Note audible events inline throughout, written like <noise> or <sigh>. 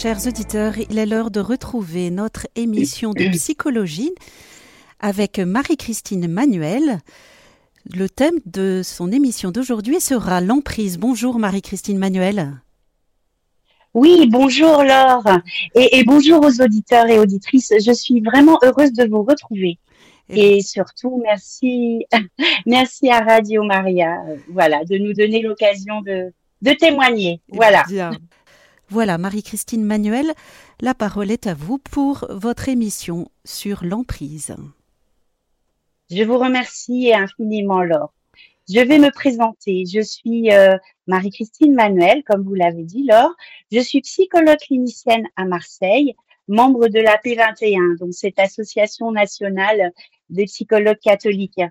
Chers auditeurs, il est l'heure de retrouver notre émission de psychologie avec Marie-Christine Manuel. Le thème de son émission d'aujourd'hui sera l'emprise. Bonjour Marie-Christine Manuel. Oui, bonjour Laure et, bonjour aux auditeurs et auditrices. Je suis vraiment heureuse de vous retrouver. Et, surtout, merci, <laughs> merci à Radio Maria, voilà, de nous donner l'occasion de, de témoigner. Voilà. Voilà, Marie-Christine Manuel, la parole est à vous pour votre émission sur l'emprise. Je vous remercie infiniment, Laure. Je vais me présenter. Je suis euh, Marie-Christine Manuel, comme vous l'avez dit, Laure. Je suis psychologue clinicienne à Marseille, membre de la P21, donc cette association nationale des psychologues catholiques.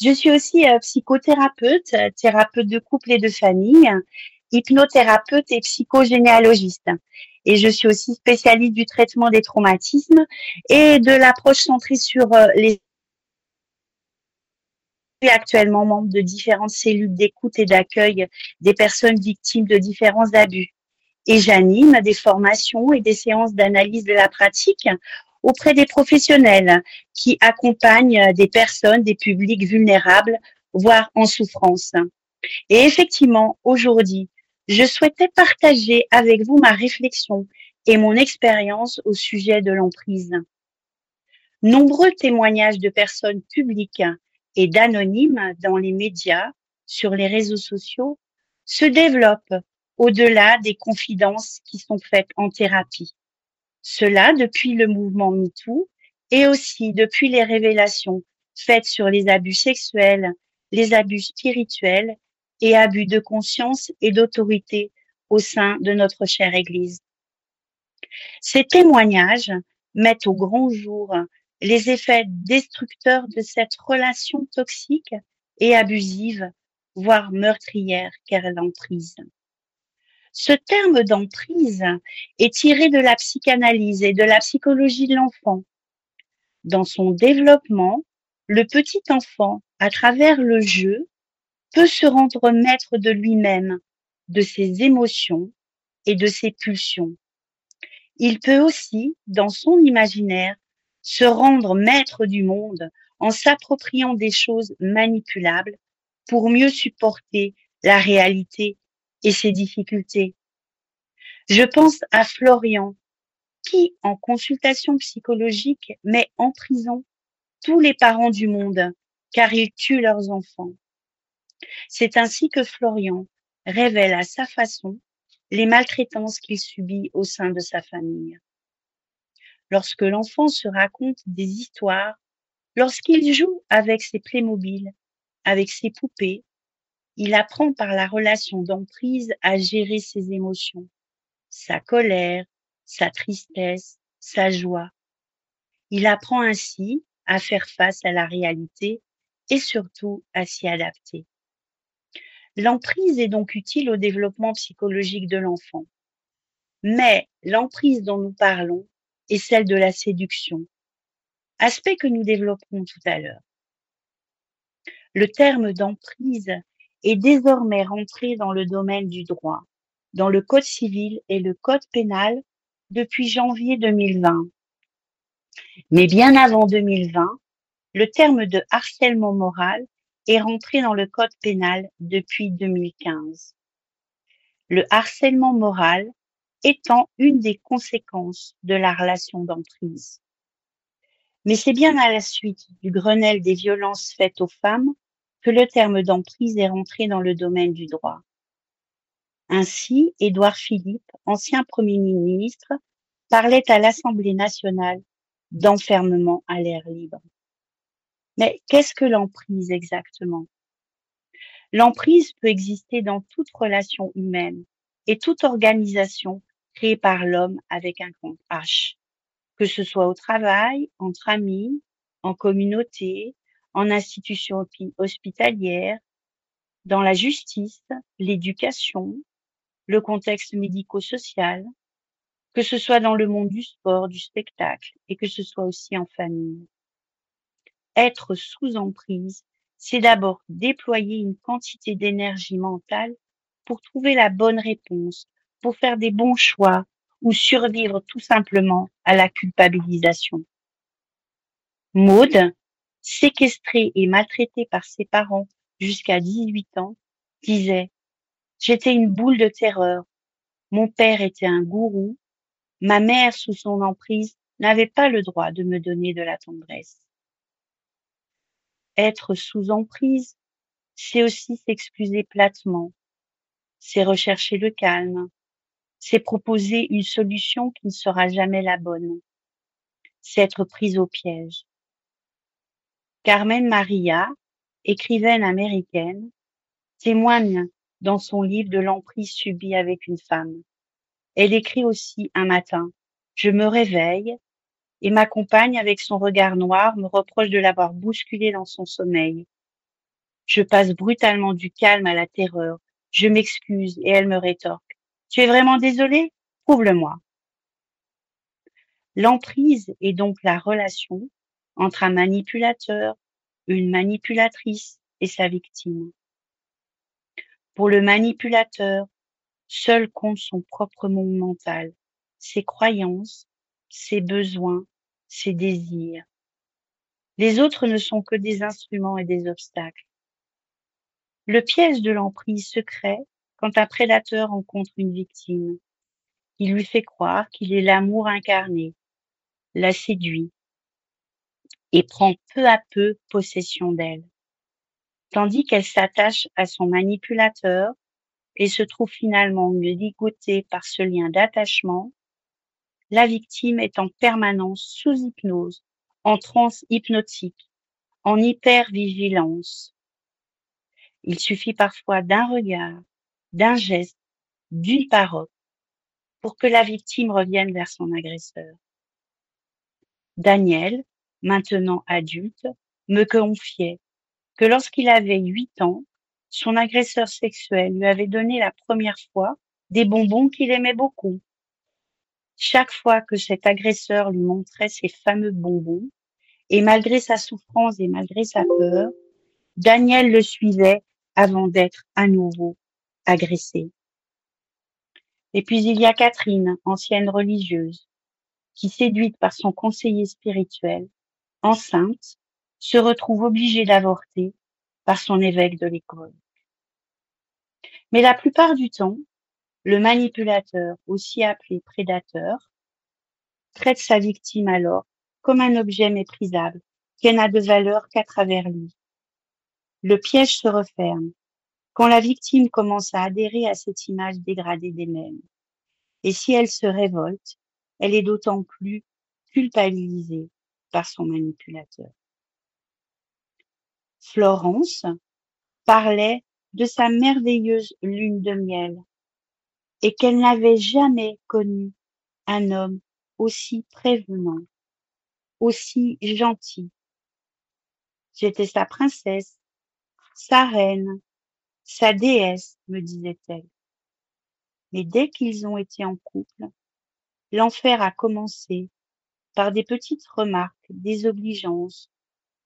Je suis aussi euh, psychothérapeute, thérapeute de couple et de famille, hypnothérapeute et psychogénéalogiste. Et je suis aussi spécialiste du traitement des traumatismes et de l'approche centrée sur euh, les suis actuellement membre de différentes cellules d'écoute et d'accueil des personnes victimes de différents abus. Et j'anime des formations et des séances d'analyse de la pratique auprès des professionnels qui accompagnent des personnes, des publics vulnérables, voire en souffrance. Et effectivement, aujourd'hui, je souhaitais partager avec vous ma réflexion et mon expérience au sujet de l'emprise. Nombreux témoignages de personnes publiques et d'anonymes dans les médias, sur les réseaux sociaux, se développent au-delà des confidences qui sont faites en thérapie. Cela depuis le mouvement MeToo et aussi depuis les révélations faites sur les abus sexuels, les abus spirituels et abus de conscience et d'autorité au sein de notre chère Église. Ces témoignages mettent au grand jour les effets destructeurs de cette relation toxique et abusive, voire meurtrière qu'est l'emprise. Ce terme d'emprise est tiré de la psychanalyse et de la psychologie de l'enfant. Dans son développement, le petit enfant, à travers le jeu, peut se rendre maître de lui-même, de ses émotions et de ses pulsions. Il peut aussi, dans son imaginaire, se rendre maître du monde en s'appropriant des choses manipulables pour mieux supporter la réalité et ses difficultés. Je pense à Florian, qui, en consultation psychologique, met en prison tous les parents du monde car ils tuent leurs enfants. C'est ainsi que Florian révèle à sa façon les maltraitances qu'il subit au sein de sa famille lorsque l'enfant se raconte des histoires, lorsqu'il joue avec ses Playmobil, avec ses poupées, il apprend par la relation d'emprise à gérer ses émotions, sa colère, sa tristesse, sa joie. Il apprend ainsi à faire face à la réalité et surtout à s'y adapter. L'emprise est donc utile au développement psychologique de l'enfant. Mais l'emprise dont nous parlons et celle de la séduction, aspect que nous développerons tout à l'heure. Le terme d'emprise est désormais rentré dans le domaine du droit, dans le Code civil et le Code pénal depuis janvier 2020. Mais bien avant 2020, le terme de harcèlement moral est rentré dans le Code pénal depuis 2015. Le harcèlement moral étant une des conséquences de la relation d'emprise. Mais c'est bien à la suite du Grenelle des violences faites aux femmes que le terme d'emprise est rentré dans le domaine du droit. Ainsi, Édouard Philippe, ancien Premier ministre, parlait à l'Assemblée nationale d'enfermement à l'air libre. Mais qu'est-ce que l'emprise exactement? L'emprise peut exister dans toute relation humaine et toute organisation créé par l'homme avec un grand H, que ce soit au travail, entre amis, en communauté, en institution hospitalière, dans la justice, l'éducation, le contexte médico-social, que ce soit dans le monde du sport, du spectacle et que ce soit aussi en famille. Être sous emprise, c'est d'abord déployer une quantité d'énergie mentale pour trouver la bonne réponse pour faire des bons choix ou survivre tout simplement à la culpabilisation. Maude, séquestrée et maltraitée par ses parents jusqu'à 18 ans, disait J'étais une boule de terreur. Mon père était un gourou. Ma mère, sous son emprise, n'avait pas le droit de me donner de la tendresse. Être sous emprise, c'est aussi s'excuser platement, c'est rechercher le calme, c'est proposer une solution qui ne sera jamais la bonne, c'est être prise au piège. Carmen Maria, écrivaine américaine, témoigne dans son livre de l'emprise subie avec une femme. Elle écrit aussi un matin, je me réveille et ma compagne, avec son regard noir, me reproche de l'avoir bousculée dans son sommeil. Je passe brutalement du calme à la terreur. Je m'excuse et elle me rétorque. Tu es vraiment désolé Prouve-le-moi. L'emprise est donc la relation entre un manipulateur, une manipulatrice et sa victime. Pour le manipulateur, seul compte son propre monde mental, ses croyances, ses besoins, ses désirs. Les autres ne sont que des instruments et des obstacles. Le piège de l'emprise se crée quand un prédateur rencontre une victime. Il lui fait croire qu'il est l'amour incarné, la séduit et prend peu à peu possession d'elle. Tandis qu'elle s'attache à son manipulateur et se trouve finalement ligotée par ce lien d'attachement, la victime est en permanence sous hypnose, en transe hypnotique, en hypervigilance. Il suffit parfois d'un regard, d'un geste, d'une parole pour que la victime revienne vers son agresseur. Daniel, maintenant adulte, me confiait que lorsqu'il avait huit ans, son agresseur sexuel lui avait donné la première fois des bonbons qu'il aimait beaucoup. Chaque fois que cet agresseur lui montrait ses fameux bonbons, et malgré sa souffrance et malgré sa peur, Daniel le suivait avant d'être à nouveau agressé. Et puis il y a Catherine, ancienne religieuse, qui, séduite par son conseiller spirituel, enceinte, se retrouve obligée d'avorter par son évêque de l'école. Mais la plupart du temps, le manipulateur, aussi appelé prédateur, traite sa victime alors comme un objet méprisable qui n'a de valeur qu'à travers lui. Le piège se referme quand la victime commence à adhérer à cette image dégradée d'elle-même. Et si elle se révolte, elle est d'autant plus culpabilisée par son manipulateur. Florence parlait de sa merveilleuse lune de miel et qu'elle n'avait jamais connu un homme aussi prévenant, aussi gentil. J'étais sa princesse, sa reine, sa déesse, me disait-elle. Mais dès qu'ils ont été en couple, l'enfer a commencé par des petites remarques désobligeantes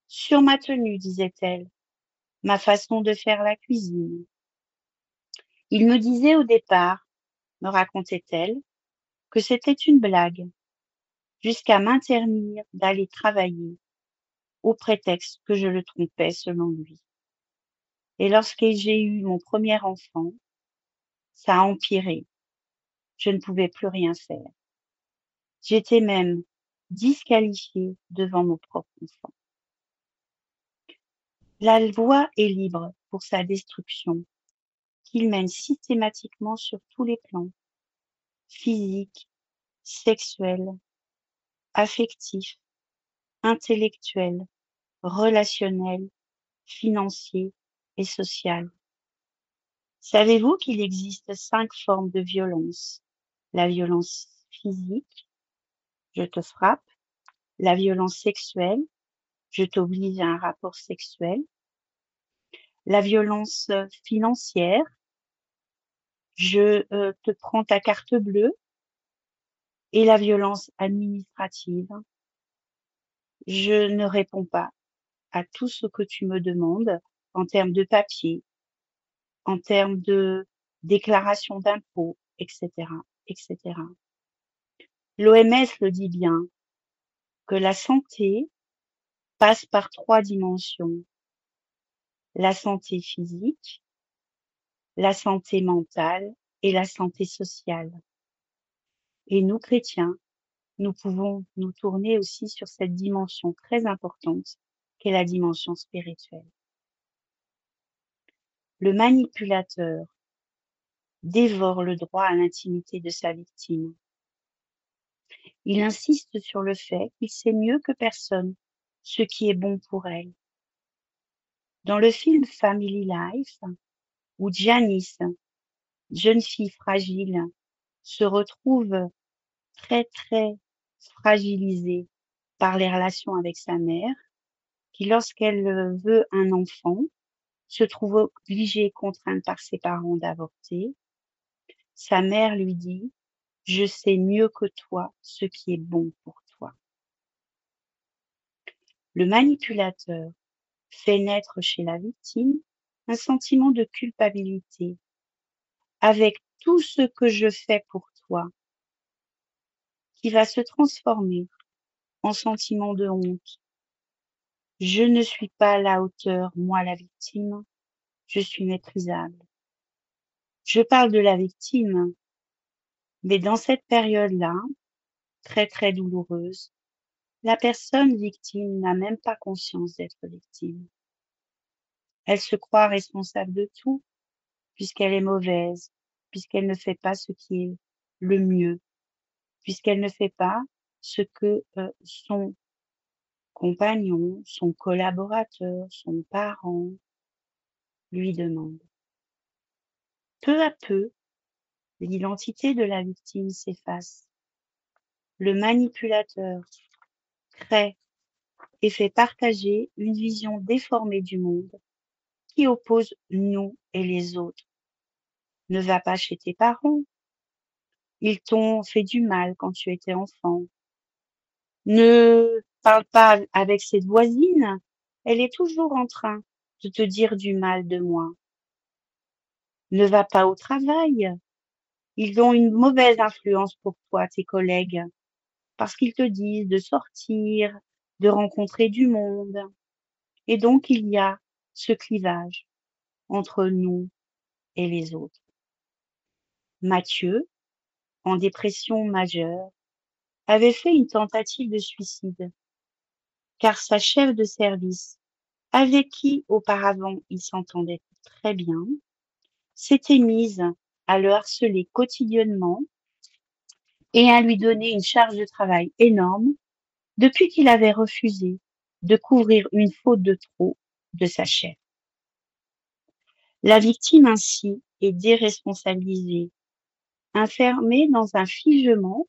sur ma tenue, disait-elle, ma façon de faire la cuisine. Il me disait au départ me racontait-elle, que c'était une blague, jusqu'à m'interdire d'aller travailler, au prétexte que je le trompais selon lui. Et lorsque j'ai eu mon premier enfant, ça a empiré. Je ne pouvais plus rien faire. J'étais même disqualifiée devant mon propre enfant. La voie est libre pour sa destruction qu'il mène systématiquement sur tous les plans, physique, sexuel, affectif, intellectuel, relationnel, financier et social. Savez-vous qu'il existe cinq formes de violence? La violence physique, je te frappe, la violence sexuelle, je t'oblige à un rapport sexuel, la violence financière, je euh, te prends ta carte bleue et la violence administrative. Je ne réponds pas à tout ce que tu me demandes en termes de papier, en termes de déclaration d'impôts, etc., etc. L'OMS le dit bien, que la santé passe par trois dimensions. La santé physique, la santé mentale et la santé sociale. Et nous, chrétiens, nous pouvons nous tourner aussi sur cette dimension très importante qu'est la dimension spirituelle. Le manipulateur dévore le droit à l'intimité de sa victime. Il insiste sur le fait qu'il sait mieux que personne ce qui est bon pour elle. Dans le film Family Life, où Janice, jeune fille fragile, se retrouve très très fragilisée par les relations avec sa mère, qui lorsqu'elle veut un enfant, se trouve obligée, contrainte par ses parents d'avorter. Sa mère lui dit, je sais mieux que toi ce qui est bon pour toi. Le manipulateur fait naître chez la victime un sentiment de culpabilité. Avec tout ce que je fais pour toi, qui va se transformer en sentiment de honte, je ne suis pas à la hauteur, moi la victime, je suis méprisable. Je parle de la victime, mais dans cette période-là, très très douloureuse, la personne victime n'a même pas conscience d'être victime. Elle se croit responsable de tout, puisqu'elle est mauvaise, puisqu'elle ne fait pas ce qui est le mieux, puisqu'elle ne fait pas ce que euh, son compagnon, son collaborateur, son parent lui demande. Peu à peu, l'identité de la victime s'efface. Le manipulateur crée et fait partager une vision déformée du monde qui oppose nous et les autres. Ne va pas chez tes parents. Ils t'ont fait du mal quand tu étais enfant. Ne parle pas avec cette voisine, elle est toujours en train de te dire du mal de moi. Ne va pas au travail. Ils ont une mauvaise influence pour toi, tes collègues, parce qu'ils te disent de sortir, de rencontrer du monde. Et donc, il y a ce clivage entre nous et les autres. Mathieu, en dépression majeure, avait fait une tentative de suicide car sa chef de service, avec qui auparavant il s'entendait très bien, s'était mise à le harceler quotidiennement et à lui donner une charge de travail énorme depuis qu'il avait refusé de couvrir une faute de trop de sa chef. La victime ainsi est déresponsabilisée, enfermée dans un figement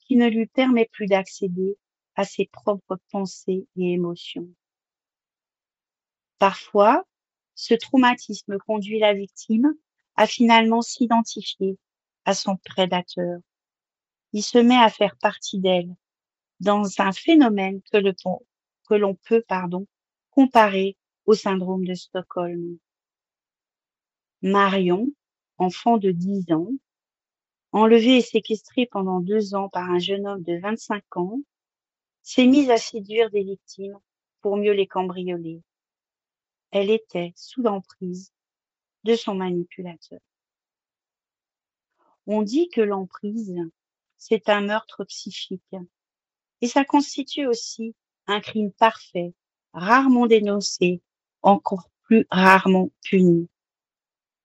qui ne lui permet plus d'accéder à ses propres pensées et émotions. Parfois, ce traumatisme conduit la victime à finalement s'identifier à son prédateur. Il se met à faire partie d'elle dans un phénomène que l'on peut, pardon, comparer au syndrome de Stockholm. Marion, enfant de 10 ans, enlevée et séquestrée pendant deux ans par un jeune homme de 25 ans, s'est mise à séduire des victimes pour mieux les cambrioler. Elle était sous l'emprise de son manipulateur. On dit que l'emprise, c'est un meurtre psychique. Et ça constitue aussi un crime parfait, rarement dénoncé, encore plus rarement puni.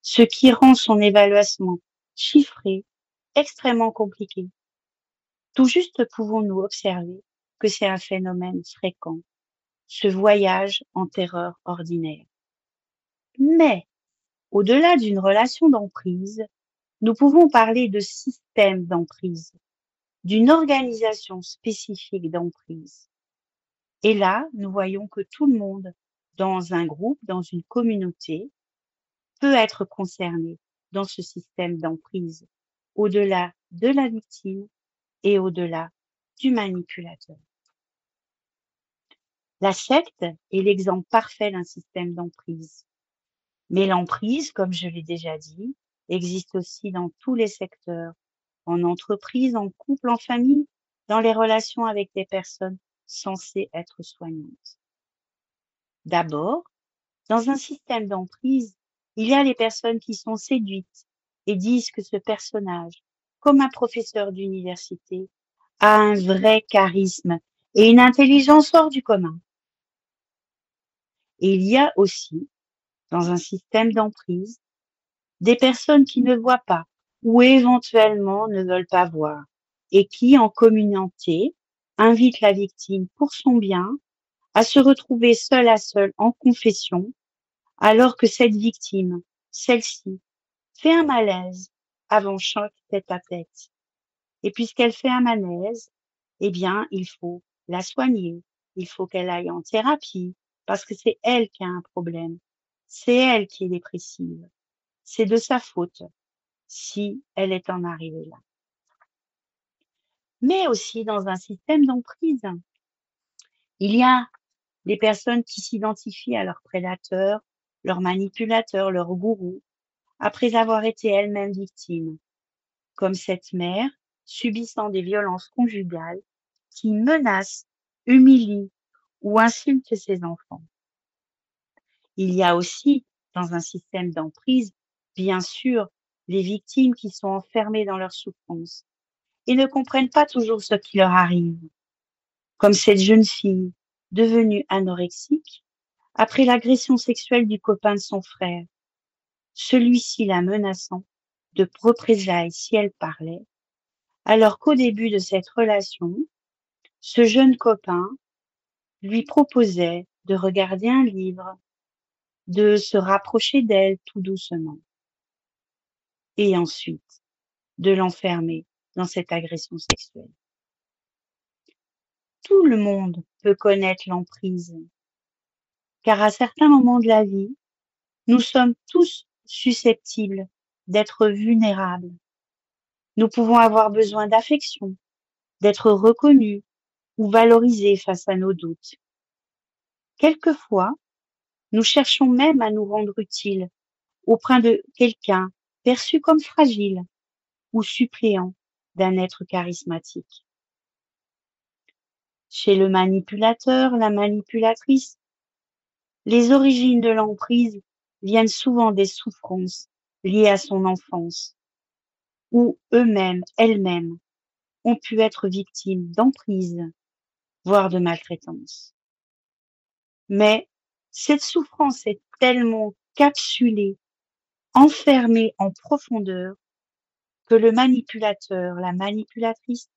Ce qui rend son évaluation chiffrée extrêmement compliquée. Tout juste pouvons-nous observer que c'est un phénomène fréquent, ce voyage en terreur ordinaire. Mais, au-delà d'une relation d'emprise, nous pouvons parler de système d'emprise, d'une organisation spécifique d'emprise. Et là, nous voyons que tout le monde, dans un groupe, dans une communauté, peut être concerné dans ce système d'emprise, au-delà de la victime et au-delà du manipulateur. La secte est l'exemple parfait d'un système d'emprise. Mais l'emprise, comme je l'ai déjà dit, existe aussi dans tous les secteurs, en entreprise, en couple, en famille dans les relations avec des personnes censées être soignantes. D'abord, dans un système d'emprise, il y a les personnes qui sont séduites et disent que ce personnage, comme un professeur d'université, a un vrai charisme et une intelligence hors du commun. Et il y a aussi, dans un système d'emprise, des personnes qui ne voient pas ou éventuellement ne veulent pas voir et qui, en communauté, invitent la victime pour son bien à se retrouver seule à seule en confession, alors que cette victime, celle-ci, fait un malaise avant chaque tête à tête. Et puisqu'elle fait un malaise, eh bien, il faut la soigner. Il faut qu'elle aille en thérapie parce que c'est elle qui a un problème. C'est elle qui est dépressive. C'est de sa faute si elle est en arrivée là. Mais aussi dans un système d'emprise, il y a des personnes qui s'identifient à leurs prédateurs, leurs manipulateurs, leurs gourous, après avoir été elles-mêmes victimes, comme cette mère subissant des violences conjugales qui menacent, humilient ou insultent ses enfants. Il y a aussi, dans un système d'emprise, bien sûr, les victimes qui sont enfermées dans leur souffrance et ne comprennent pas toujours ce qui leur arrive, comme cette jeune fille devenue anorexique après l'agression sexuelle du copain de son frère, celui-ci la menaçant de représailles si elle parlait, alors qu'au début de cette relation, ce jeune copain lui proposait de regarder un livre, de se rapprocher d'elle tout doucement, et ensuite de l'enfermer dans cette agression sexuelle. Tout le monde peut connaître l'emprise, car à certains moments de la vie, nous sommes tous susceptibles d'être vulnérables. Nous pouvons avoir besoin d'affection, d'être reconnus ou valorisés face à nos doutes. Quelquefois, nous cherchons même à nous rendre utiles auprès de quelqu'un perçu comme fragile ou suppléant d'un être charismatique. Chez le manipulateur, la manipulatrice, les origines de l'emprise viennent souvent des souffrances liées à son enfance, où eux-mêmes, elles-mêmes, ont pu être victimes d'emprise, voire de maltraitance. Mais cette souffrance est tellement capsulée, enfermée en profondeur, que le manipulateur, la manipulatrice,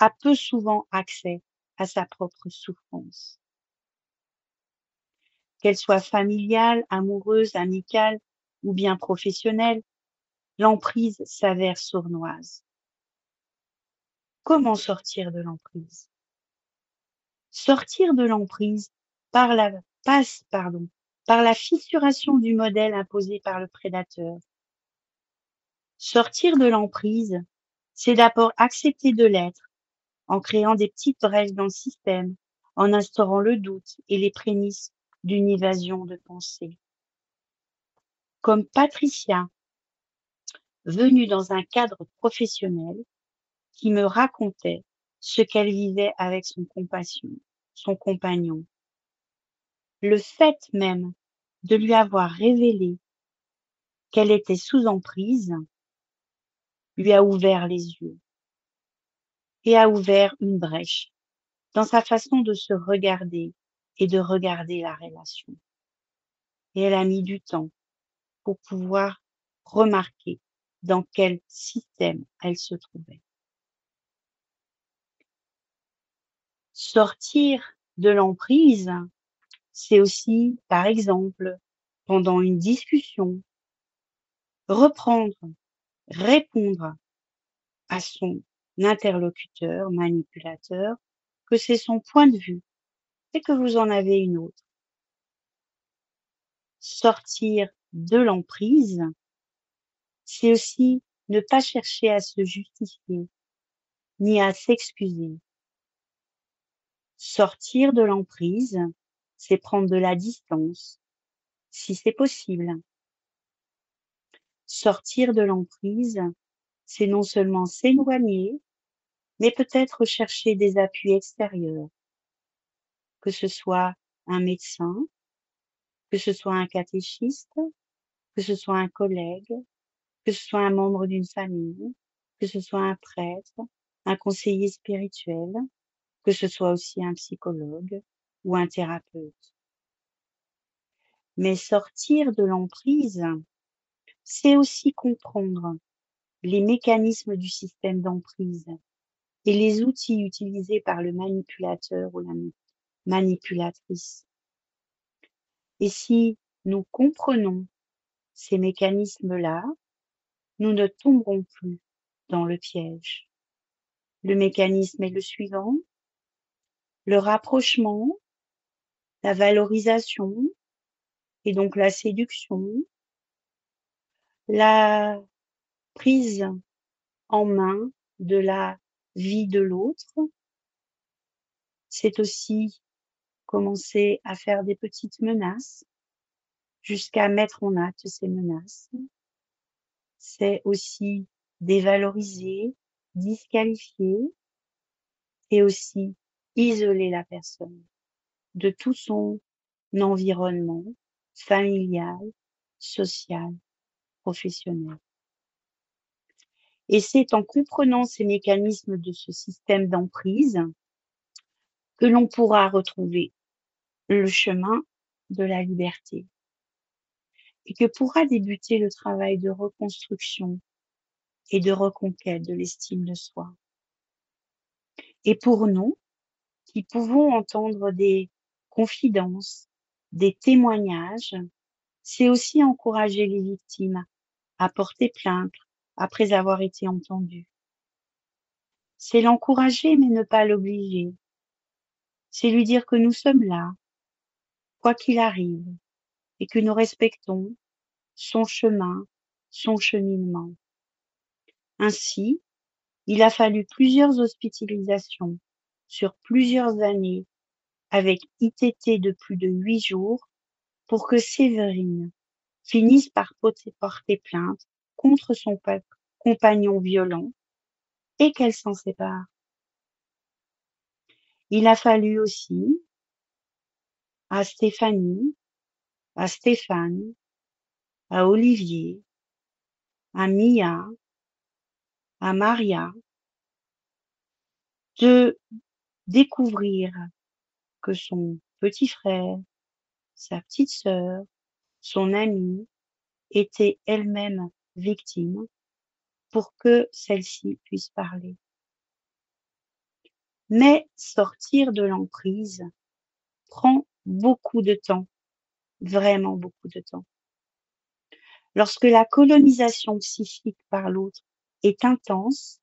a peu souvent accès à sa propre souffrance. Qu'elle soit familiale, amoureuse, amicale ou bien professionnelle, l'emprise s'avère sournoise. Comment sortir de l'emprise? Sortir de l'emprise par la passe pardon, par la fissuration du modèle imposé par le prédateur. Sortir de l'emprise, c'est d'abord accepter de l'être en créant des petites brèches dans le système, en instaurant le doute et les prémices d'une évasion de pensée. Comme Patricia, venue dans un cadre professionnel, qui me racontait ce qu'elle vivait avec son compassion, son compagnon. Le fait même de lui avoir révélé qu'elle était sous emprise lui a ouvert les yeux et a ouvert une brèche dans sa façon de se regarder et de regarder la relation. Et elle a mis du temps pour pouvoir remarquer dans quel système elle se trouvait. Sortir de l'emprise, c'est aussi, par exemple, pendant une discussion, reprendre, répondre à son interlocuteur, manipulateur, que c'est son point de vue et que vous en avez une autre. Sortir de l'emprise, c'est aussi ne pas chercher à se justifier, ni à s'excuser. Sortir de l'emprise, c'est prendre de la distance, si c'est possible. Sortir de l'emprise, c'est non seulement s'éloigner, mais peut-être chercher des appuis extérieurs, que ce soit un médecin, que ce soit un catéchiste, que ce soit un collègue, que ce soit un membre d'une famille, que ce soit un prêtre, un conseiller spirituel, que ce soit aussi un psychologue ou un thérapeute. Mais sortir de l'emprise, c'est aussi comprendre les mécanismes du système d'emprise et les outils utilisés par le manipulateur ou la manipulatrice. Et si nous comprenons ces mécanismes-là, nous ne tomberons plus dans le piège. Le mécanisme est le suivant. Le rapprochement, la valorisation et donc la séduction, la prise en main de la vie de l'autre. C'est aussi commencer à faire des petites menaces jusqu'à mettre en acte ces menaces. C'est aussi dévaloriser, disqualifier et aussi isoler la personne de tout son environnement familial, social, professionnel. Et c'est en comprenant ces mécanismes de ce système d'emprise que l'on pourra retrouver le chemin de la liberté et que pourra débuter le travail de reconstruction et de reconquête de l'estime de soi. Et pour nous, qui pouvons entendre des confidences, des témoignages, c'est aussi encourager les victimes à porter plainte après avoir été entendues. C'est l'encourager mais ne pas l'obliger. C'est lui dire que nous sommes là, quoi qu'il arrive, et que nous respectons son chemin, son cheminement. Ainsi, il a fallu plusieurs hospitalisations sur plusieurs années avec ITT de plus de huit jours pour que Séverine finisse par porter plainte contre son compagnon violent et qu'elle s'en sépare. Il a fallu aussi à Stéphanie, à Stéphane, à Olivier, à Mia, à Maria de découvrir que son petit frère, sa petite sœur, son amie étaient elles-mêmes victimes pour que celle-ci puisse parler. Mais sortir de l'emprise prend beaucoup de temps, vraiment beaucoup de temps. Lorsque la colonisation psychique par l'autre est intense,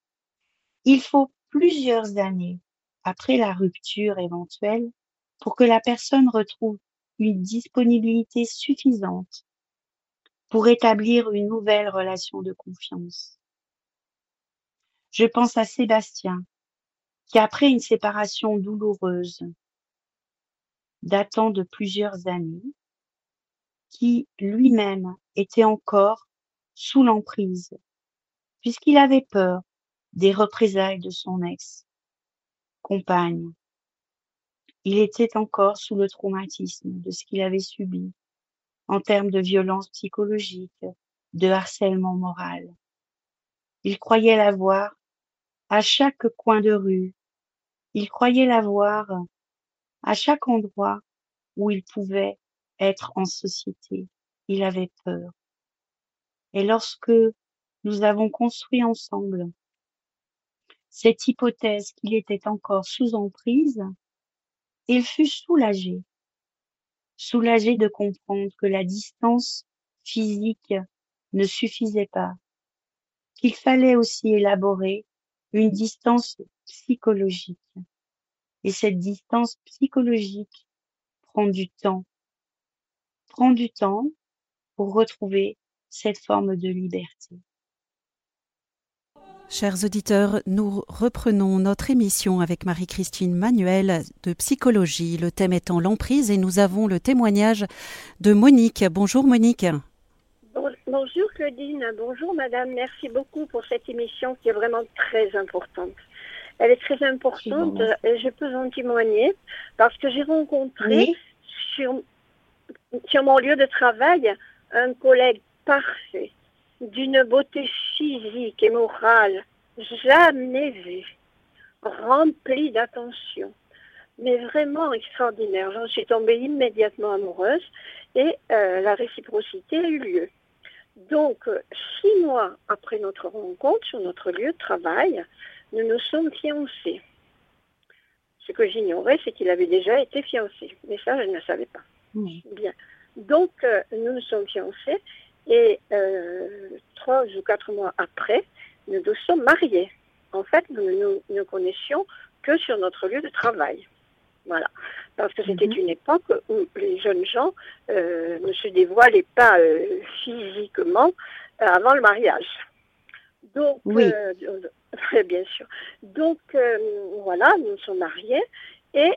il faut plusieurs années après la rupture éventuelle pour que la personne retrouve une disponibilité suffisante pour établir une nouvelle relation de confiance. Je pense à Sébastien, qui après une séparation douloureuse, datant de plusieurs années, qui lui-même était encore sous l'emprise, puisqu'il avait peur des représailles de son ex-compagne. Il était encore sous le traumatisme de ce qu'il avait subi en termes de violence psychologique, de harcèlement moral. Il croyait la voir à chaque coin de rue. Il croyait la voir à chaque endroit où il pouvait être en société. Il avait peur. Et lorsque nous avons construit ensemble cette hypothèse qu'il était encore sous emprise, il fut soulagé, soulagé de comprendre que la distance physique ne suffisait pas, qu'il fallait aussi élaborer une distance psychologique. Et cette distance psychologique prend du temps, prend du temps pour retrouver cette forme de liberté. Chers auditeurs, nous reprenons notre émission avec Marie-Christine Manuel de psychologie, le thème étant l'emprise et nous avons le témoignage de Monique. Bonjour Monique. Bonjour Claudine, bonjour madame, merci beaucoup pour cette émission qui est vraiment très importante. Elle est très importante et je peux en témoigner parce que j'ai rencontré sur, sur mon lieu de travail un collègue parfait, d'une beauté physique et morale jamais vue, rempli d'attention, mais vraiment extraordinaire. J'en suis tombée immédiatement amoureuse et euh, la réciprocité a eu lieu. Donc, euh, six mois après notre rencontre sur notre lieu de travail, nous nous sommes fiancés. Ce que j'ignorais, c'est qu'il avait déjà été fiancé. Mais ça, je ne le savais pas. Bien. Donc, euh, nous nous sommes fiancés et trois ou quatre mois après, nous nous sommes mariés. En fait, nous ne nous, connaissions que sur notre lieu de travail. Voilà. Parce que c'était mhm. une époque où les jeunes gens euh, ne se dévoilaient pas euh, physiquement euh, avant le mariage. Donc, oui. <laughs> bien sûr. Donc, voilà, nous nous sommes mariés. Et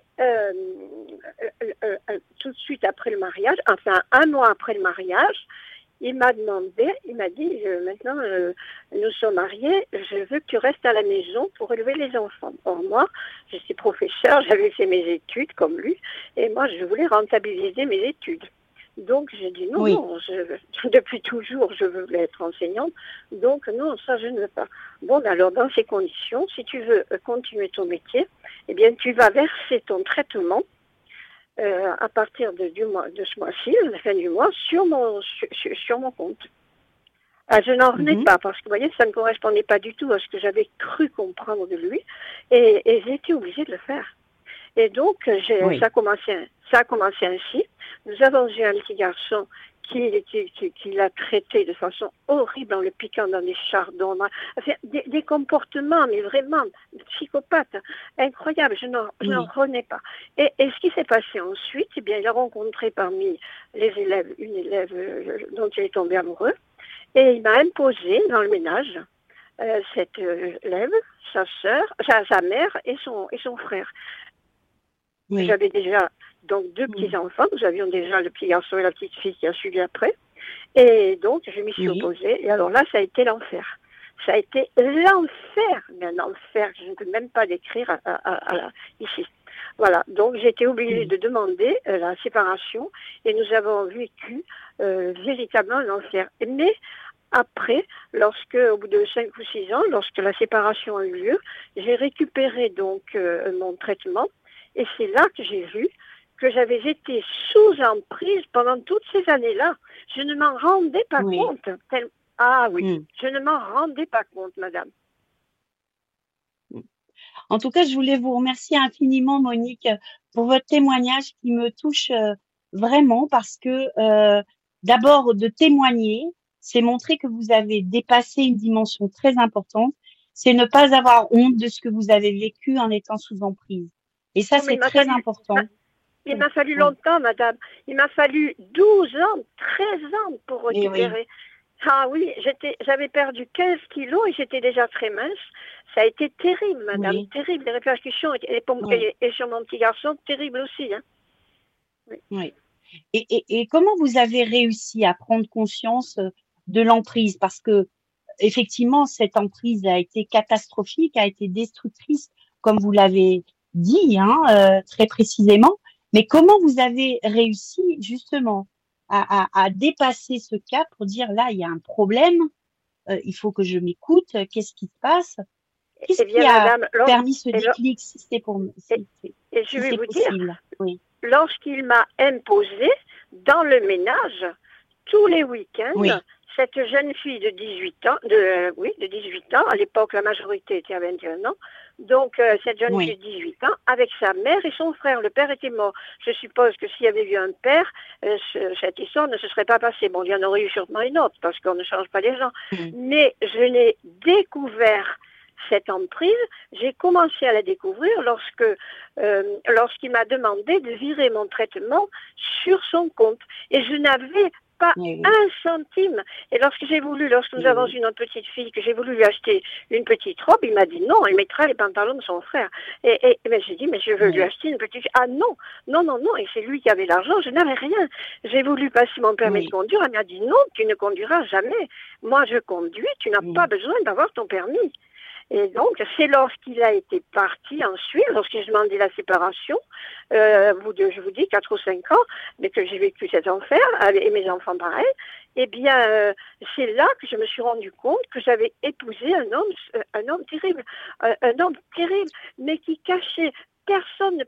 tout de suite après le mariage, enfin un mois après le mariage, il m'a demandé, il m'a dit, maintenant, euh, nous sommes mariés, je veux que tu restes à la maison pour élever les enfants. Or, moi, je suis professeur, <laughs> j'avais fait mes études comme lui, et moi, je voulais rentabiliser mes études. Donc, j'ai dit non, non, <laughs> depuis toujours, je veux être enseignante, donc non, ça, je ne veux pas. Bon, alors, dans ces conditions, si tu veux continuer ton métier, eh bien, tu vas verser ton traitement euh, à partir de, du mois, de ce mois-ci, la fin du mois, sur mon, sur, mon compte. Ah, je n'en revenais mhm. pas parce que vous voyez, ça ne correspondait pas du tout à ce que j'avais cru comprendre de lui et, et j'ai été obligée de le faire. Et donc, ça, a commencé, ça a commencé ainsi. Nous avons eu un petit garçon qui, l'a traité de façon horrible en le piquant dans des chardons, des, comportements, mais vraiment psychopathes, incroyables, je n'en oui. pas. Et, ce qui s'est passé ensuite, eh bien, il a rencontré parmi les élèves une élève euh, dont il est tombé amoureux, et il m'a imposé dans le ménage euh, cette euh, élève, sa sœur, sa, sa, mère et son, et son frère. J'avais déjà donc deux petits-enfants. Nous avions déjà le petit garçon et la petite fille qui a suivi après. Et donc, je m'y suis opposée. Et alors là, ça a été l'enfer. Ça a été l'enfer, mais un enfer que je ne peux même pas décrire ici. Voilà, donc j'ai été obligée de demander euh, la séparation et nous avons vécu euh, véritablement l'enfer. Mais après, lorsque, au bout de cinq ou six ans, lorsque la séparation a eu lieu, j'ai récupéré donc euh, mon traitement et c'est là que j'ai vu que j'avais été sous emprise pendant toutes ces années-là. Je ne m'en rendais pas compte. Ah oui, hmm. je ne m'en rendais pas compte, madame. En tout cas, je voulais vous remercier infiniment, Monique, pour votre témoignage qui me touche euh, vraiment parce que euh, d'abord de témoigner, c'est montrer que vous avez dépassé une dimension très importante. C'est ne pas avoir honte de ce que vous avez vécu en étant sous emprise. Et ça, c'est très important. Il m'a fallu longtemps, madame. Il m'a fallu 12 ans, 13 ans pour récupérer. Ah oui, j'étais, j'avais perdu 15 kilos et j'étais déjà très mince. Ça a été terrible, madame, terrible. Les répercussions et, et, sur mon petit garçon, terrible aussi. Hein. Oui. Et, et, et, comment vous avez réussi à prendre conscience euh, de l'emprise? Parce que effectivement, cette emprise a été catastrophique, a été destructrice, comme vous l'avez dit hein, euh, très précisément. Mais comment vous avez réussi justement à, à, à, dépasser ce cas pour dire là, il y a un problème, euh, il faut que je m'écoute, qu'est-ce qui se passe? Qu'est-ce eh qui a permis ce déclic si c'est pour et, et je vais vous dire, oui. lorsqu'il m'a imposé dans le ménage tous les week-ends, cette jeune fille de 18 ans, de, oui, de 18 ans, à l'époque la majorité était à 21 ans, donc, euh, cette jeune fille de 18 ans, avec sa mère et son frère. Le père était mort. Je suppose que s'il y avait eu un père, euh, cette histoire ne se serait pas passée. Bon, il y en aurait eu sûrement une autre, parce qu'on ne change pas les gens. Mm. Mais je l'ai découvert cette emprise, j'ai commencé à la découvrir lorsque euh, lorsqu'il m'a demandé de virer mon traitement sur son compte. Et je n'avais pas un centime. Et lorsque j'ai voulu, lorsque nous avons une autre petite fille, que j'ai voulu lui acheter une petite robe, il m'a dit non, il mettra les pantalons de son frère. Et, et, ben, j'ai dit, mais je veux lui acheter une petite Ah non, non, non, non. Et c'est lui qui avait l'argent, je n'avais rien. J'ai voulu passer mon permis de conduire, elle m'a dit non, tu ne conduiras jamais. Moi, je conduis, tu n'as pas besoin d'avoir ton permis. Et donc, c'est lorsqu'il a été parti ensuite, lorsqu'il demandé la séparation, euh, je vous dis 4 ou 5 ans, mais que j'ai vécu cet enfer, et mes enfants pareil, eh bien, euh, c'est là que je me suis rendu compte que j'avais épousé un homme, euh, un homme terrible, un, homme terrible, mais qui cachait personne.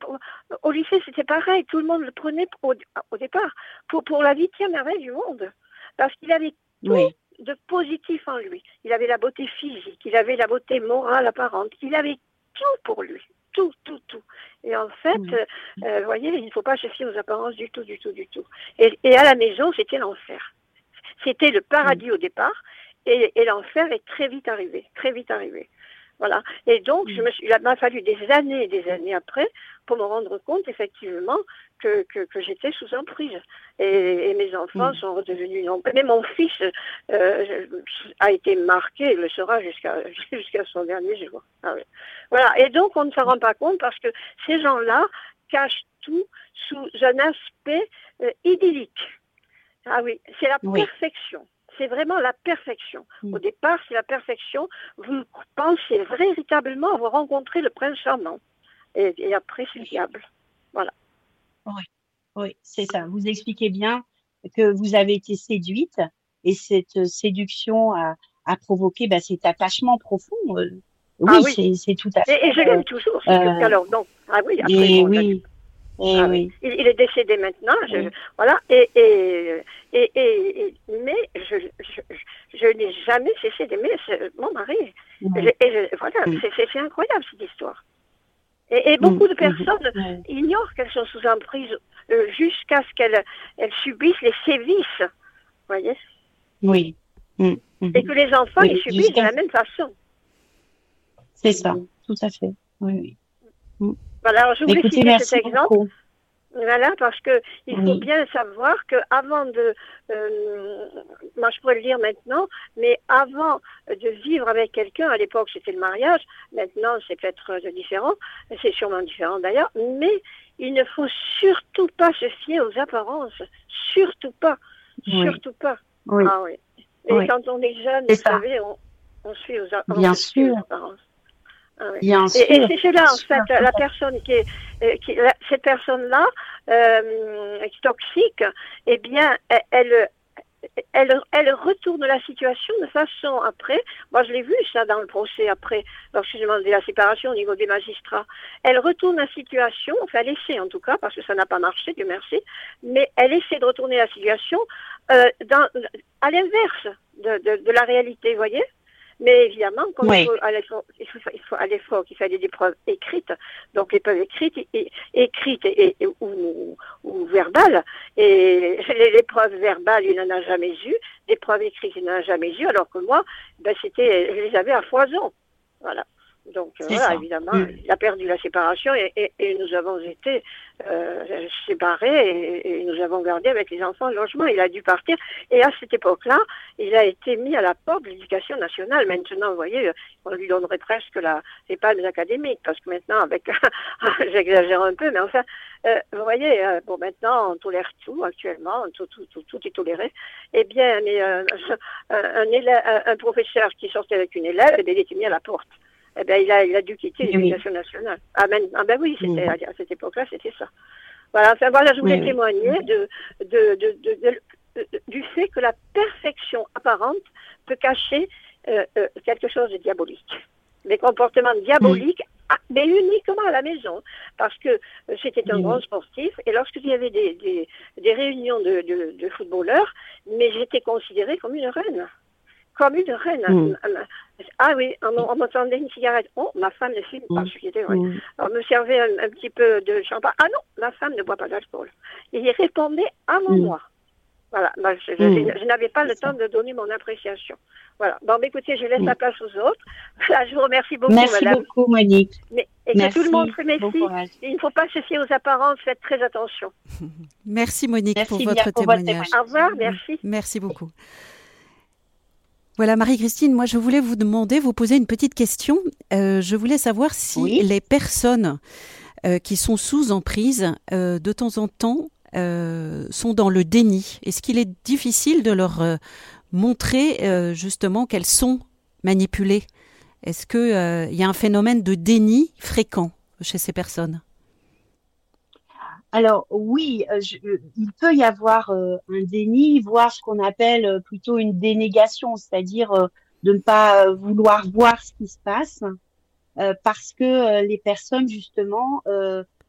Au lycée, c'était pareil, tout le monde le prenait au, départ pour, pour la huitième merveille du monde, parce qu'il avait tout de positif en lui. Il avait la beauté physique, il avait la beauté morale apparente, il avait tout pour lui. Tout, tout, tout. Et en fait, euh, euh, vous voyez, il ne faut pas se fier aux apparences du tout, du tout, du tout. Et, à la maison, c'était l'enfer. C'était le paradis au départ, et, et l'enfer est très vite arrivé, très vite arrivé. Voilà. Et donc, je me suis, il m'a fallu des années et des années après pour me rendre compte, effectivement, que, que, j'étais sous emprise. Et, et mes enfants mm. sont redevenus non. Mais mon fils euh, a été marqué, il le sera jusqu'à <laughs> jusqu'à son dernier jour. Ah voilà. Et donc, on ne s'en rend pas compte parce que ces gens-là cachent tout sous un aspect euh, idyllique. Ah oui, c'est la perfection c'est vraiment la perfection. Mm. Au départ, c'est la perfection. Vous pensez véritablement avoir rencontré le prince charmant. Et, après, c'est diable. Voilà. Oui, oui c'est ça. Vous expliquez bien que vous avez été séduite et cette séduction a, provoqué bah, cet attachement profond. Euh, ah oui, c'est tout à fait. Et, je l'aime toujours. Euh, alors, non. Ah oui, après, oui. Ah il, est décédé maintenant, voilà. Et, et, et, mais je, je, n'ai jamais cessé d'aimer mon mari. Et, voilà, c'est incroyable cette histoire. Et, beaucoup de personnes ignorent qu'elles sont sous emprise euh, jusqu'à ce qu'elles elles subissent les sévices. Vous voyez Oui. Et que les enfants, ils subissent de la même façon. C'est ça, tout à fait. Oui, oui. Voilà, je voulais citer cet exemple. Voilà, parce que il faut bien savoir que avant de, euh, moi je pourrais le dire maintenant, mais avant de vivre avec quelqu'un, à l'époque c'était le mariage, maintenant c'est peut-être différent, c'est sûrement différent d'ailleurs, mais il ne faut surtout pas se fier aux apparences, surtout pas, surtout pas. Oui. Ah, oui. Et quand on est jeune, vous savez, on, on suit aux, bien sûr. aux apparences. Ah et, c'est là, en fait, la personne qui est, euh, qui, cette personne-là, euh, toxique, eh bien, elle, elle, elle, retourne la situation de façon après, moi je l'ai vu ça dans le procès après, lorsque j'ai demandé la séparation au niveau des magistrats, elle retourne la situation, enfin elle essaie en tout cas, parce que ça n'a pas marché, Dieu merci, mais elle essaie de retourner la situation euh, dans, à l'inverse de, de, de la réalité, vous voyez? Mais évidemment, comme il, faut aller, il, faut, il faut à l'effort qu'il fallait des preuves écrites, donc les preuves écrites, et, écrites et, ou, ou, verbales, et les, preuves verbales, il n'en a jamais eu, des preuves écrites, il n'en a jamais eu, alors que moi, ben, c'était, je les avais à foison. Voilà. Donc euh, voilà, évidemment, mm. il a perdu la séparation et, et, nous avons été euh, séparés et, nous avons gardé avec les enfants le logement. Il a dû partir et à cette époque-là, il a été mis à la porte de l'éducation nationale. Maintenant, vous voyez, on lui donnerait presque la, les palmes académiques parce que maintenant, avec, <laughs> j'exagère un peu, mais enfin, euh, vous voyez, euh, bon, maintenant, on tolère tout actuellement, tout, tout, tout, tout est toléré. Eh bien, mais <laughs> un, élève, un, professeur qui sortait avec une élève, eh il était mis à la porte eh ben, il, a, il a dû quitter l'éducation nationale. Ah ben, ah ben oui, c'était, à cette époque-là, c'était ça. Voilà, enfin voilà, je voulais témoigner de, de, de, du fait que la perfection apparente peut cacher euh, euh, quelque chose de diabolique. Des comportements diaboliques, ah, mais uniquement à la maison, parce que euh, c'était un grand sportif, et lorsqu'il y avait des, des, des réunions de, de, de footballeurs, mais j'étais considérée comme une reine comme une reine. Mm. Ah oui, on, m'entendait une cigarette. Oh, ma femme ne fume pas. Mm. On me servait un, petit peu de champagne. Ah non, ma femme ne boit pas d'alcool. Il répondait avant mm. moi. Voilà, je, n'avais pas le temps de donner mon appréciation. Voilà. Bon, écoutez, je laisse la place aux autres. <laughs> je vous remercie beaucoup, merci madame. Merci beaucoup, Monique. Mais, et que tout le monde se méfie. Il ne faut pas se fier aux apparences. Faites très attention. Merci, Monique, pour votre témoignage. Au revoir, merci. Merci beaucoup. Voilà, Marie-Christine, moi je voulais vous demander, vous poser une petite question. Euh, je voulais savoir si les personnes euh, qui sont sous emprise, euh, de temps en temps, sont dans le déni. Est-ce qu'il est difficile de leur montrer justement qu'elles sont manipulées? Est-ce qu'il y a un phénomène de déni fréquent chez ces personnes? Alors oui, il peut y avoir un déni, voire ce qu'on appelle plutôt une dénégation, c'est-à-dire de ne pas vouloir voir ce qui se passe parce que les personnes justement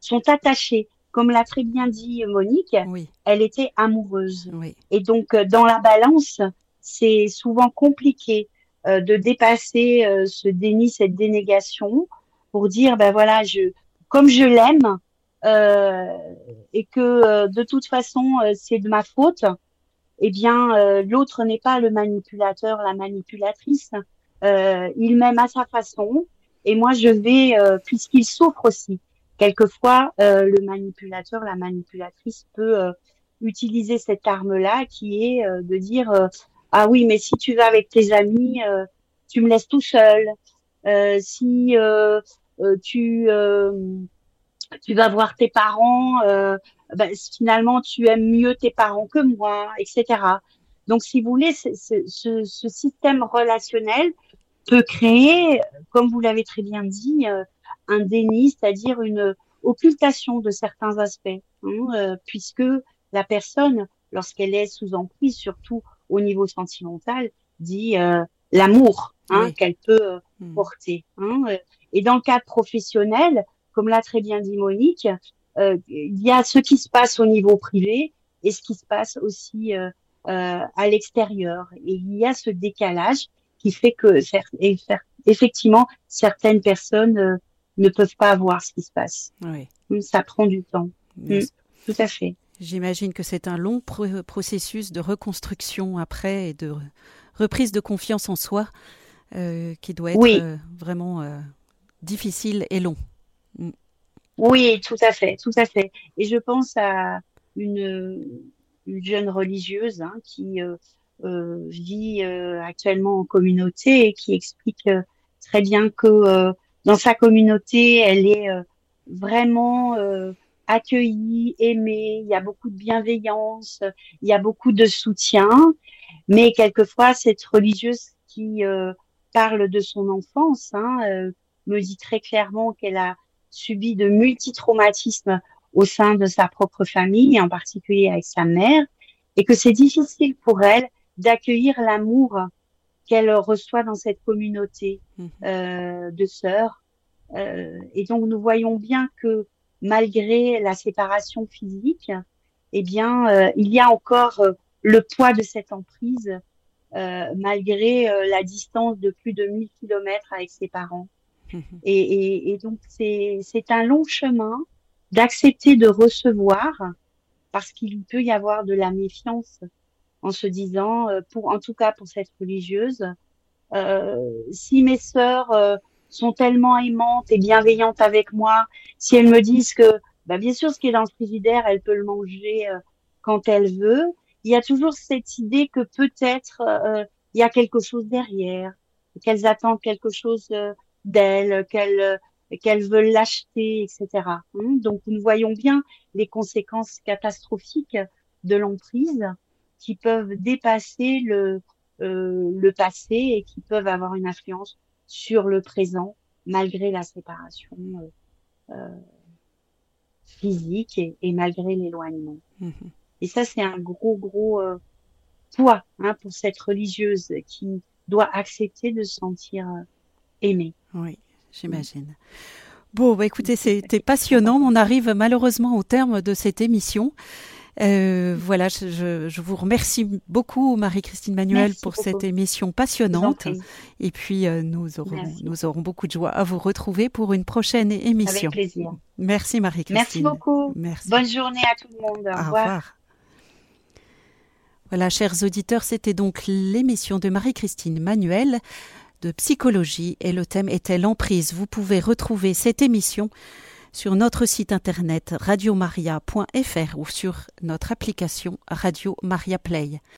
sont attachées. Comme l'a très bien dit Monique, elle était amoureuse. Et donc, euh, dans la balance, c'est souvent compliqué euh, de dépasser euh, ce déni, cette dénégation, pour dire, ben voilà, je, comme je l'aime, et que de toute façon, c'est de ma faute, eh bien, l'autre n'est pas le manipulateur, la manipulatrice. il m'aime à sa façon, et moi, je vais, puisqu'il souffre aussi, quelquefois, euh, le manipulateur, la manipulatrice peut euh, utiliser cette arme-là qui est euh, de dire ah oui, mais si tu vas avec tes amis, tu me laisses tout seul. si tu tu vas voir tes parents, ben, finalement tu aimes mieux tes parents que moi, etc. Donc, si vous voulez, ce, ce, ce système relationnel peut créer, comme vous l'avez très bien dit, un déni, c'est-à-dire une occultation de certains aspects, hein, euh, puisque la personne, lorsqu'elle est sous emprise, surtout au niveau sentimental, dit euh, l'amour hein, qu'elle peut euh, hmm. porter. Hein, et dans le cadre professionnel, comme l'a très bien dit Monique, il y a ce qui se passe au niveau privé et ce qui se passe aussi à l'extérieur. Et il y a ce décalage qui fait que effectivement certaines personnes ne peuvent pas voir ce qui se passe. Oui. Ça prend du temps. Mm. Tout à fait. J'imagine que c'est un long processus de reconstruction après et de reprise de confiance en soi euh, qui doit être euh, vraiment euh, difficile et long. Oui, tout à fait, tout à fait. Et je pense à une, une jeune religieuse hein, qui vit actuellement en communauté et qui explique très bien que dans sa communauté, elle est euh, vraiment euh, accueillie, aimée, il y a beaucoup de bienveillance, il y a beaucoup de soutien, mais quelquefois cette religieuse qui euh, parle de son enfance hein, me dit très clairement qu'elle a subi de multitraumatismes au sein de sa propre famille, en particulier avec sa mère, et que c'est difficile pour elle d'accueillir l'amour qu'elle reçoit dans cette communauté mhm. euh, de sœurs. Euh, et donc nous voyons bien que malgré la séparation physique, eh bien, euh, il y a encore euh, le poids de cette emprise euh, malgré la distance de plus de 1000 kilomètres avec ses parents. Mhm. Et, et, et, donc c'est un long chemin d'accepter de recevoir parce qu'il peut y avoir de la méfiance en se disant, euh, pour en tout cas pour cette religieuse, euh, si mes sœurs euh, sont tellement aimantes et bienveillantes avec moi, si elles me disent que, bah, bien sûr, ce qui est dans le frigidaire, elle peut le manger quand elle veut, il y a toujours cette idée que peut-être il y a quelque chose derrière, qu'elles attendent quelque chose d'elles, qu'elles qu'elles veulent l'acheter, etc. Hum, donc nous voyons bien les conséquences catastrophiques de l'emprise qui peuvent dépasser le, euh, le passé et qui peuvent avoir une influence sur le présent malgré la séparation euh, euh physique et, et malgré l'éloignement. Mhm. Et ça, c'est un gros, gros euh, poids hein, pour cette religieuse qui doit accepter de se sentir euh, aimée. Oui, j'imagine. Bon, bah écoutez, c'était passionnant. On arrive malheureusement au terme de cette émission. Euh, voilà, je, je, vous remercie beaucoup, Marie-Christine Manuel, pour cette émission passionnante. Et puis, euh, nous, aurons, nous aurons beaucoup de joie à vous retrouver pour une prochaine émission. Avec plaisir. Merci, Marie-Christine. Merci beaucoup. Merci. Bonne journée à tout le monde. Au, revoir. Voilà, chers auditeurs, c'était donc l'émission de Marie-Christine Manuel de psychologie et le thème était l'emprise. Vous pouvez retrouver cette émission sur notre site internet radiomaria.fr ou sur notre application Radio Maria Play.